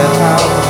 their town.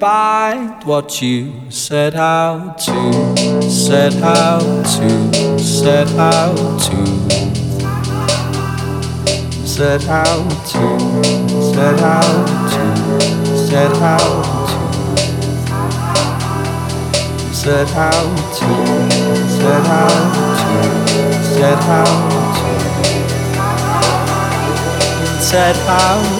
find what you set out to, set out to, set out to, set out to, set out to, set out to. Set out to, set out to, set out to, set out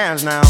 Hands now.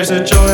There's a joy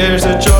There's a joy